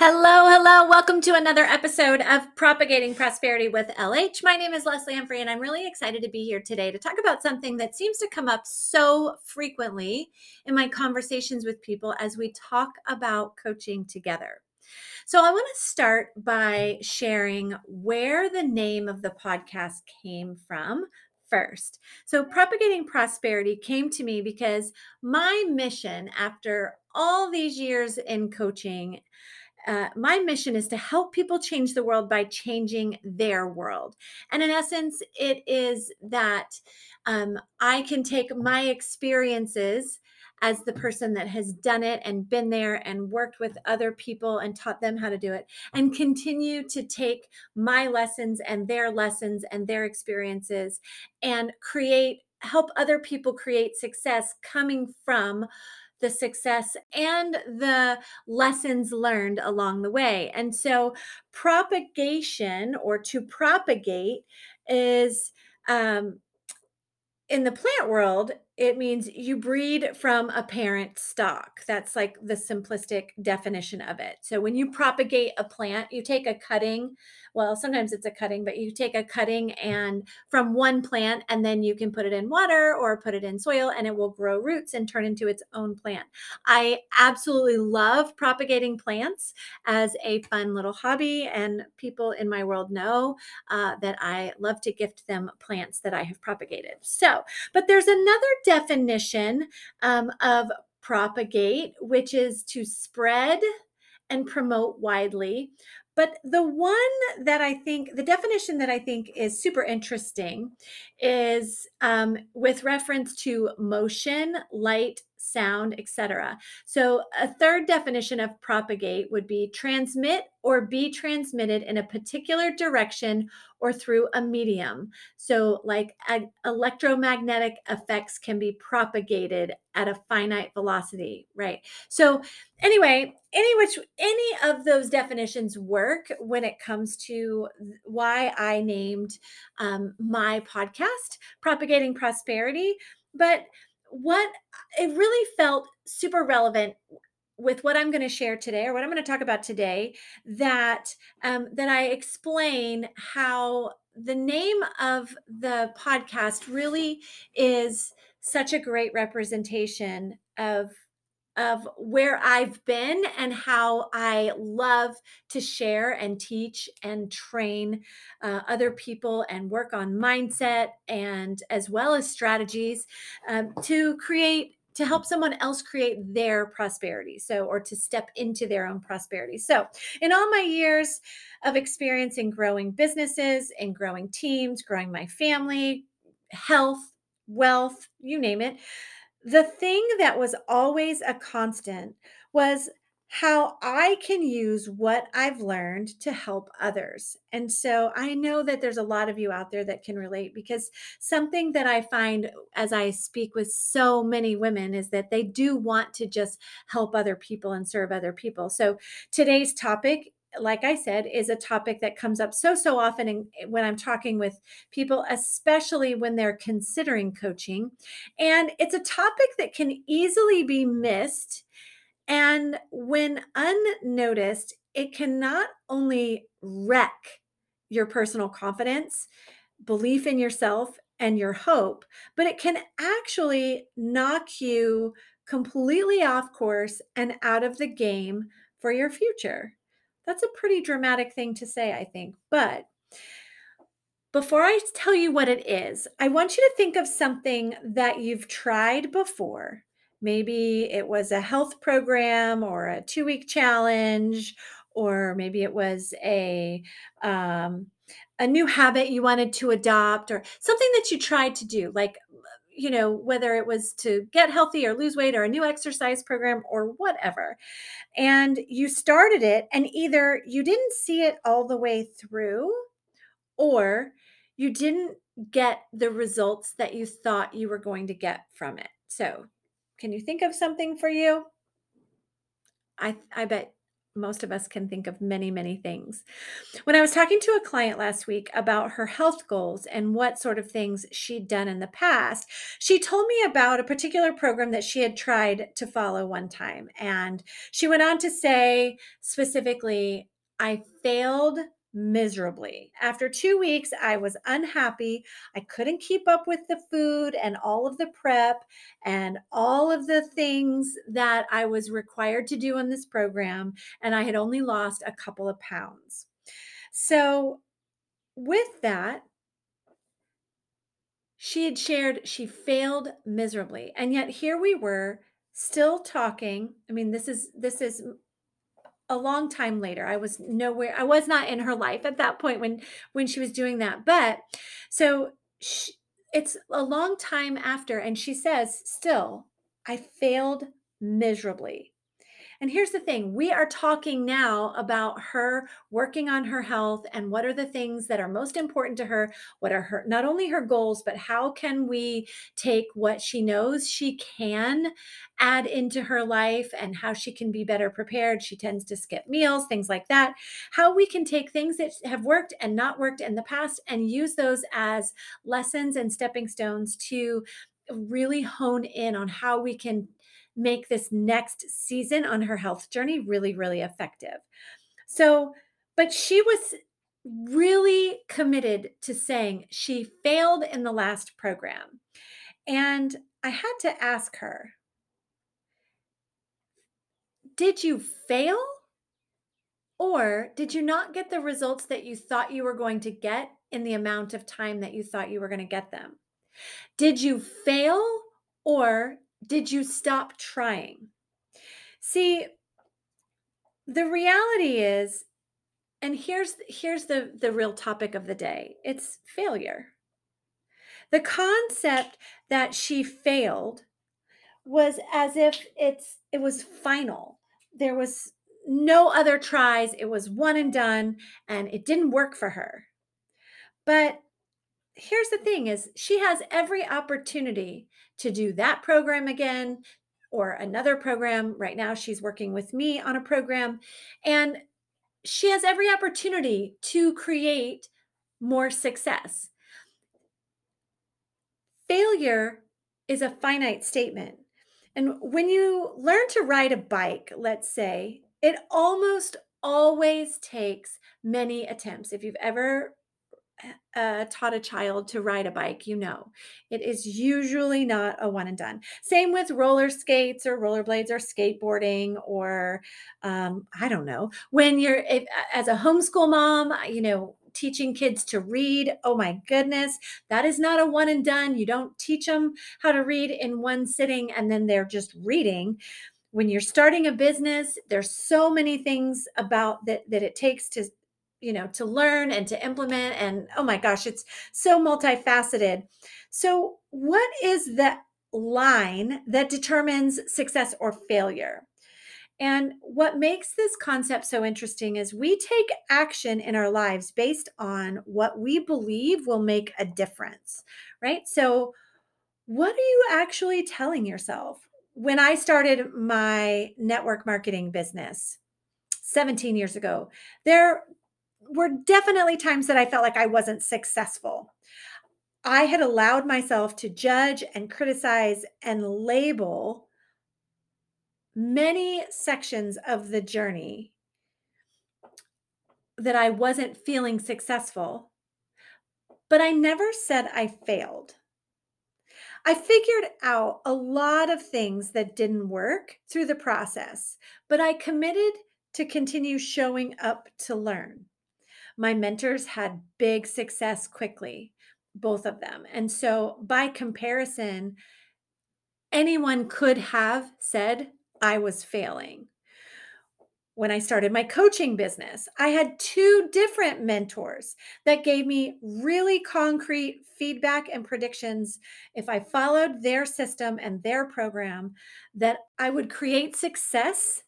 Hello, hello. Welcome to another episode of Propagating Prosperity with LH. My name is Leslie Humphrey, and I'm really excited to be here today to talk about something that seems to come up so frequently in my conversations with people as we talk about coaching together. So, I want to start by sharing where the name of the podcast came from first. So, propagating prosperity came to me because my mission after all these years in coaching uh, my mission is to help people change the world by changing their world. And in essence, it is that um, I can take my experiences as the person that has done it and been there and worked with other people and taught them how to do it and continue to take my lessons and their lessons and their experiences and create help other people create success coming from the success and the lessons learned along the way. And so, propagation or to propagate is um, in the plant world, it means you breed from a parent stock. That's like the simplistic definition of it. So when you propagate a plant, you take a cutting, well, sometimes it's a cutting, but you take a cutting and from one plant and then you can put it in water or put it in soil and it will grow roots and turn into its own plant. I absolutely love propagating plants as a fun little hobby and people in my world know uh, that I love to gift them plants that I have propagated. So, but there's another definition um, of propagate, which is to spread and promote widely. But the one that I think, the definition that I think is super interesting is um, with reference to motion, light, sound, etc. So a third definition of propagate would be transmit or be transmitted in a particular direction or through a medium. So like ag- electromagnetic effects can be propagated at a finite velocity, right? So anyway, any which any of those definitions work when it comes to why I named um, my podcast propagating prosperity, but what it really felt super relevant with what I'm going to share today, or what I'm going to talk about today, that um, that I explain how the name of the podcast really is such a great representation of of where I've been and how I love to share and teach and train uh, other people and work on mindset and as well as strategies um, to create to help someone else create their prosperity so or to step into their own prosperity. So in all my years of experience in growing businesses and growing teams growing my family health wealth you name it the thing that was always a constant was how I can use what I've learned to help others. And so I know that there's a lot of you out there that can relate because something that I find as I speak with so many women is that they do want to just help other people and serve other people. So today's topic like I said, is a topic that comes up so, so often in, when I'm talking with people, especially when they're considering coaching. And it's a topic that can easily be missed. And when unnoticed, it can not only wreck your personal confidence, belief in yourself, and your hope, but it can actually knock you completely off course and out of the game for your future. That's a pretty dramatic thing to say, I think. But before I tell you what it is, I want you to think of something that you've tried before. Maybe it was a health program or a two week challenge, or maybe it was a, um, a new habit you wanted to adopt, or something that you tried to do, like you know, whether it was to get healthy or lose weight or a new exercise program or whatever. And you started it, and either you didn't see it all the way through or you didn't get the results that you thought you were going to get from it. So, can you think of something for you? I I bet most of us can think of many, many things. When I was talking to a client last week about her health goals and what sort of things she'd done in the past, she told me about a particular program that she had tried to follow one time. And she went on to say specifically, I failed miserably. After two weeks, I was unhappy. I couldn't keep up with the food and all of the prep and all of the things that I was required to do in this program. And I had only lost a couple of pounds. So, with that, she had shared she failed miserably. And yet here we were still talking. I mean, this is this is a long time later. I was nowhere i was not in her life at that point when when she was doing that but so she, it's a long time after and she says still i failed miserably and here's the thing we are talking now about her working on her health and what are the things that are most important to her. What are her, not only her goals, but how can we take what she knows she can add into her life and how she can be better prepared. She tends to skip meals, things like that. How we can take things that have worked and not worked in the past and use those as lessons and stepping stones to really hone in on how we can make this next season on her health journey really, really effective. So, but she was really committed to saying she failed in the last program. And I had to ask her, did you fail? Or did you not get the results that you thought you were going to get in the amount of time that you thought you were going to get them? Did you fail or did you stop trying? See, the reality is and here's here's the the real topic of the day. It's failure. The concept that she failed was as if it's it was final. There was no other tries. It was one and done and it didn't work for her. But here's the thing is she has every opportunity to do that program again or another program. Right now, she's working with me on a program, and she has every opportunity to create more success. Failure is a finite statement. And when you learn to ride a bike, let's say, it almost always takes many attempts. If you've ever uh, taught a child to ride a bike, you know, it is usually not a one and done. Same with roller skates or rollerblades or skateboarding or um, I don't know. When you're if, as a homeschool mom, you know, teaching kids to read. Oh my goodness, that is not a one and done. You don't teach them how to read in one sitting and then they're just reading when you're starting a business there's so many things about that that it takes to you know to learn and to implement and oh my gosh it's so multifaceted. So what is the line that determines success or failure? And what makes this concept so interesting is we take action in our lives based on what we believe will make a difference right? So what are you actually telling yourself? When i started my network marketing business 17 years ago there were definitely times that I felt like I wasn't successful. I had allowed myself to judge and criticize and label many sections of the journey that I wasn't feeling successful, but I never said I failed. I figured out a lot of things that didn't work through the process, but I committed to continue showing up to learn my mentors had big success quickly, both of them. And so, by comparison, anyone could have said I was failing. When I started my coaching business, I had two different mentors that gave me really concrete feedback and predictions. If I followed their system and their program, that I would create success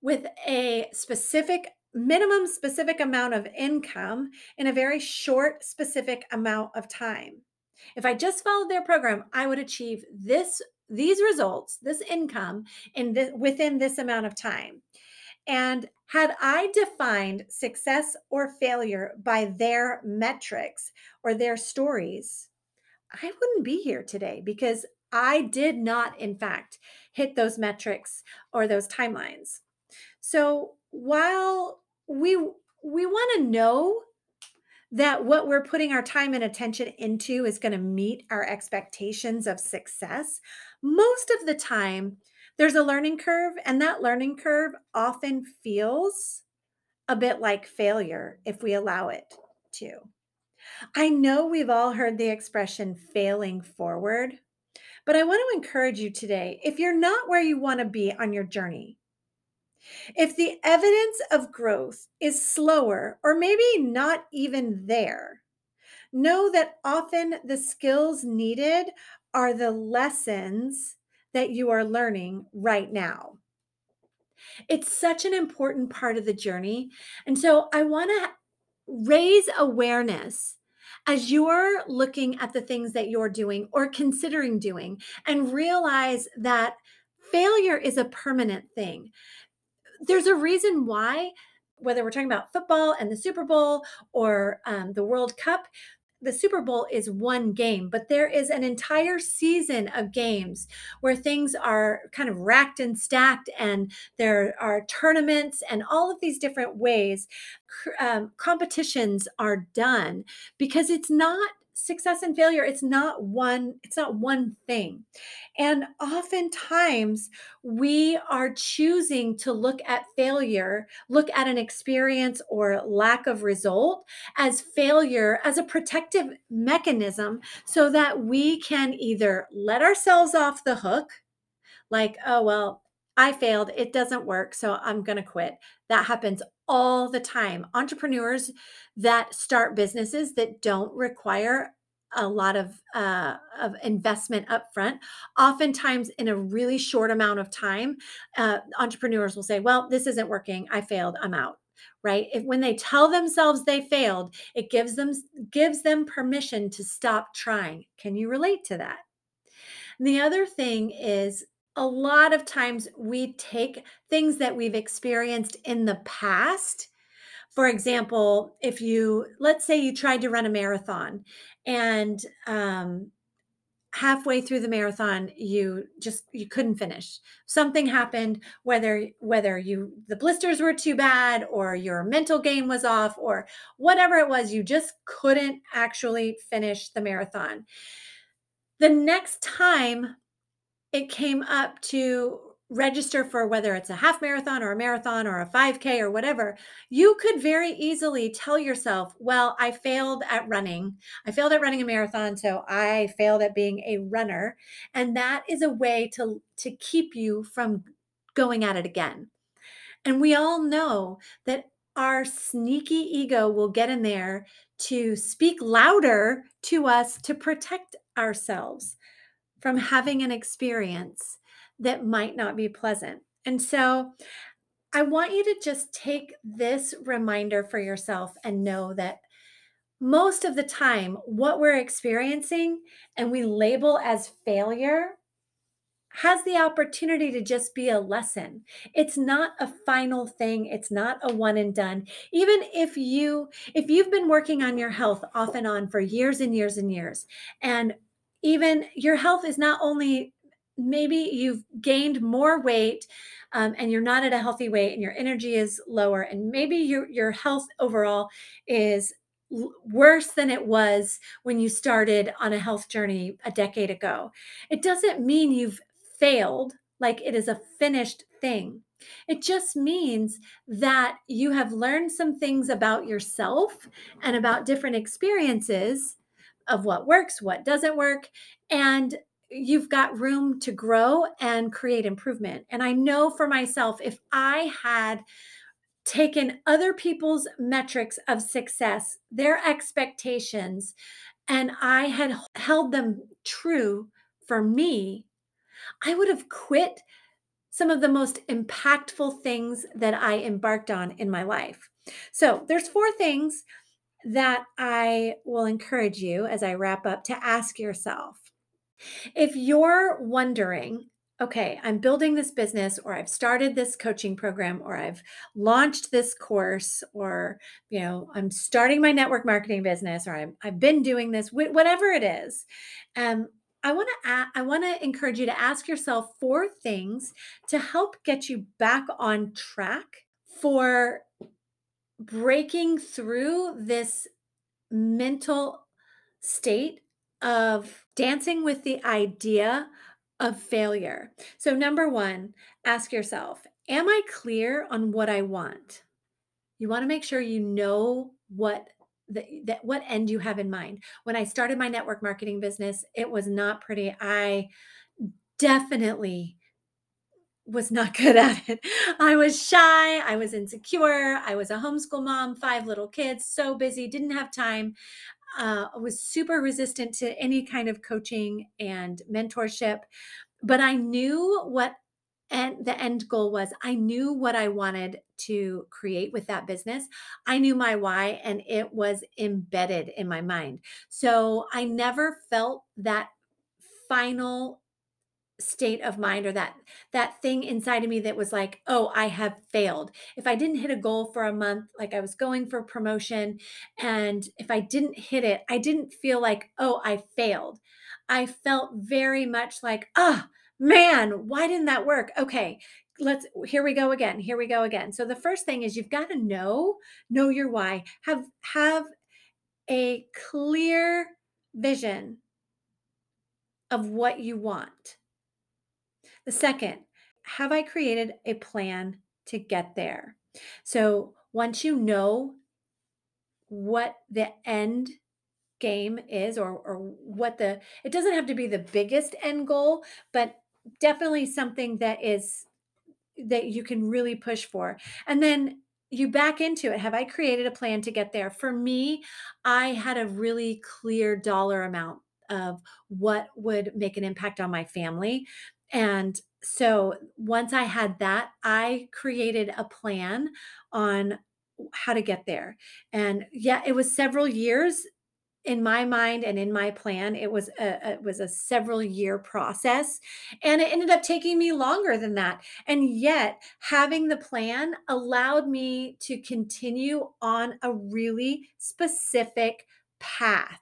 with a specific minimum specific amount of income in a very short specific amount of time. If I just followed their program, I would achieve this these results, this income in within this amount of time. And had I defined success or failure by their metrics or their stories, I wouldn't be here today because I did not, in fact, hit those metrics or those timelines. So while we we want to know that what we're putting our time and attention into is going to meet our expectations of success, most of the time there's a learning curve, and that learning curve often feels a bit like failure if we allow it to. I know we've all heard the expression failing forward, but I want to encourage you today if you're not where you want to be on your journey, if the evidence of growth is slower or maybe not even there, know that often the skills needed are the lessons that you are learning right now. It's such an important part of the journey. And so I want to raise awareness as you're looking at the things that you're doing or considering doing and realize that failure is a permanent thing. There's a reason why, whether we're talking about football and the Super Bowl or um, the World Cup, the Super Bowl is one game, but there is an entire season of games where things are kind of racked and stacked, and there are tournaments and all of these different ways um, competitions are done because it's not success and failure it's not one it's not one thing and oftentimes we are choosing to look at failure look at an experience or lack of result as failure as a protective mechanism so that we can either let ourselves off the hook like oh well I failed. It doesn't work. So I'm going to quit. That happens all the time. Entrepreneurs that start businesses that don't require a lot of uh, of investment upfront. Oftentimes, in a really short amount of time, uh, entrepreneurs will say, "Well, this isn't working. I failed. I'm out." Right? If when they tell themselves they failed, it gives them gives them permission to stop trying. Can you relate to that? the other thing is a lot of times we take things that we've experienced in the past. For example, if you, let's say you tried to run a marathon and um, halfway through the marathon you just you couldn't finish something happened whether whether you the blisters were too bad or your mental game was off or whatever it was you just couldn't actually finish the marathon the next time it came up to register for whether it's a half marathon or a marathon or a 5K or whatever, you could very easily tell yourself, well, I failed at running. I failed at running a marathon, so I failed at being a runner. And that is a way to, to keep you from going at it again. And we all know that our sneaky ego will get in there to speak louder to us to protect ourselves from having an experience that might not be pleasant. And so I want you to just take this reminder for yourself and know that most of the time, what we're experiencing and we label as failure has the opportunity to just be a lesson. It's not a final thing, it's not a one and done. Even if you if you've been working on your health off and on for years and years and years and even your health is not only maybe you've gained more weight um, and you're not at a healthy weight and your energy is lower and maybe your your health overall is worse than it was when you started on a health journey a decade ago. It doesn't mean you've failed like it is a finished thing. It just means that you have learned some things about yourself and about different experiences of what works, what doesn't work, and you've got room to grow and create improvement. And I know for myself, if I had taken other people's metrics of success, their expectations, and I had held them true for me, I would have quit some of the most impactful things that I embarked on in my life. So, there's four things that I will encourage you as I wrap up to ask yourself if you're wondering okay, I'm building this business or I've started this coaching program or I've launched this course or, you know, I'm starting my network marketing business or I'm, I've been doing this, whatever it is. Um, I want to I want to encourage you to ask yourself four things to help get you back on track for breaking through this mental state of dancing with the idea of failure. So, number one, ask yourself Am I clear on what I want? You want to make sure you know what that what end you have in mind. When I started my network marketing business, it was not pretty. I definitely was not good at it. I was shy, I was insecure, I was a homeschool mom, five little kids, so busy, didn't have time. Uh, was super resistant to any kind of coaching and mentorship, but I knew what and the end goal was I knew what I wanted to create with that business. I knew my why and it was embedded in my mind. So I never felt that final state of mind or that that thing inside of me that was like oh i have failed. If i didn't hit a goal for a month like i was going for promotion and if i didn't hit it i didn't feel like oh i failed. I felt very much like ah oh, man why didn't that work? Okay let's here we go again here we go again. So the first thing is you've got to know know your why. Have have a clear vision of what you want the second, have I created a plan to get there? So once you know what the end game is or or what the it doesn't have to be the biggest end goal, but definitely something that is that you can really push for. And then you back into it. Have I created a plan to get there? For me, I had a really clear dollar amount of what would make an impact on my family. And so once I had that, I created a plan on how to get there. And yeah, it was several years. In my mind and in my plan it was a it was a several year process and it ended up taking me longer than that. And yet having the plan allowed me to continue on a really specific path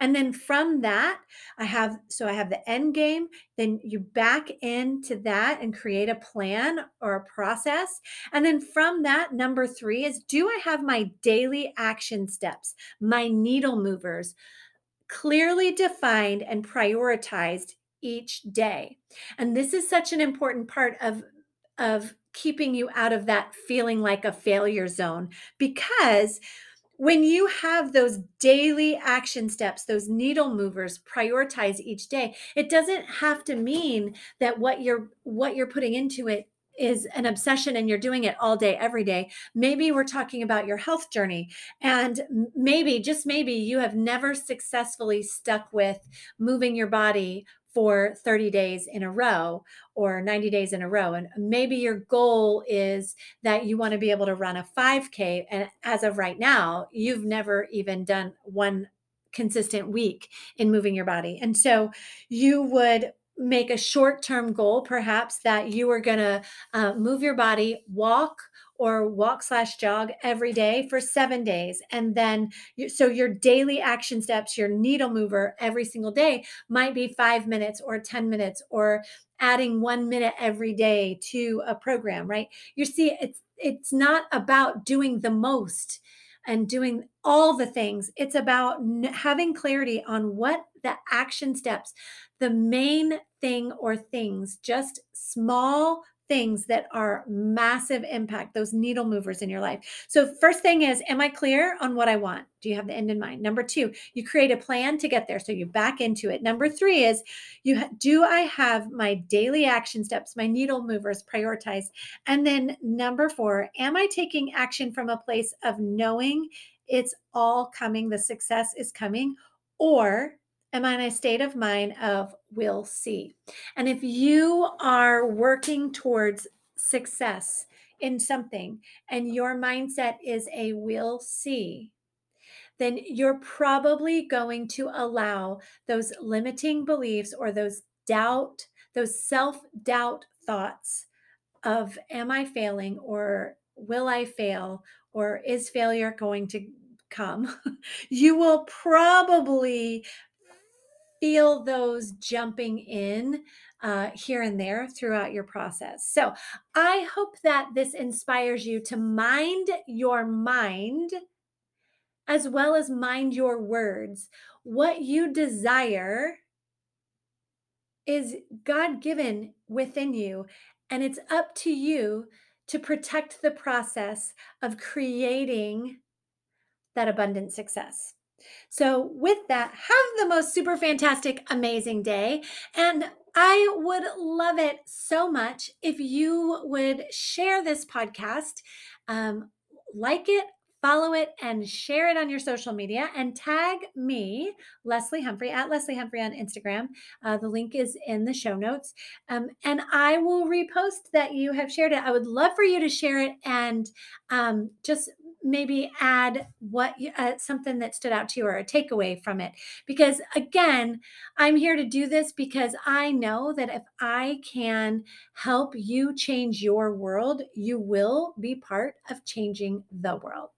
and then from that, I have so I have the end game. Then you back into that and create a plan or a process. And then from that, number three is do I have my daily action steps, my needle movers clearly defined and prioritized each day? And this is such an important part of, of keeping you out of that feeling like a failure zone because when you have those daily action steps those needle movers prioritize each day it doesn't have to mean that what you're what you're putting into it is an obsession and you're doing it all day every day. Maybe we're talking about your health journey and maybe just maybe you have never successfully stuck with moving your body for 30 days in a row or 90 days in a row. And maybe your goal is that you want to be able to run a 5K. And as of right now, you've never even done one consistent week in moving your body. And so you would make a short term goal, perhaps that you are going to uh, move your body, walk or walk slash jog every day for seven days. And then, so your daily action steps, your needle mover every single day might be five minutes or 10 minutes or adding one minute every day to a program, right? You see, it's, it's not about doing the most and doing all the things. It's about having clarity on what the action steps, the main thing or things, just small things that are massive impact, those needle movers in your life. So, first thing is, am I clear on what I want? Do you have the end in mind? Number two, you create a plan to get there. So you back into it. Number three is, you do I have my daily action steps, my needle movers prioritized? And then number four, am I taking action from a place of knowing it's all coming, the success is coming, or am in a state of mind of we'll see? And if you are working towards success in something and your mindset is a we'll see, then you're probably going to allow those limiting beliefs or those doubt, those self doubt thoughts of, am I failing or will I fail or is failure going to come? you will probably feel those jumping in uh, here and there throughout your process. So I hope that this inspires you to mind your mind as well as mind your words. What you desire is God given within you, and it's up to you to protect the process of creating that abundant success. So, with that, have the most super fantastic, amazing day. And I would love it so much if you would share this podcast, um, like it, follow it, and share it on your social media and tag me, Leslie Humphrey, at Leslie Humphrey on Instagram. Uh, the link is in the show notes. Um, and I will repost that you have shared it. I would love for you to share it and um, just maybe add what uh, something that stood out to you or a takeaway from it? Because again i'm here to do this because i know that if i can help you change your world you will be part of changing the world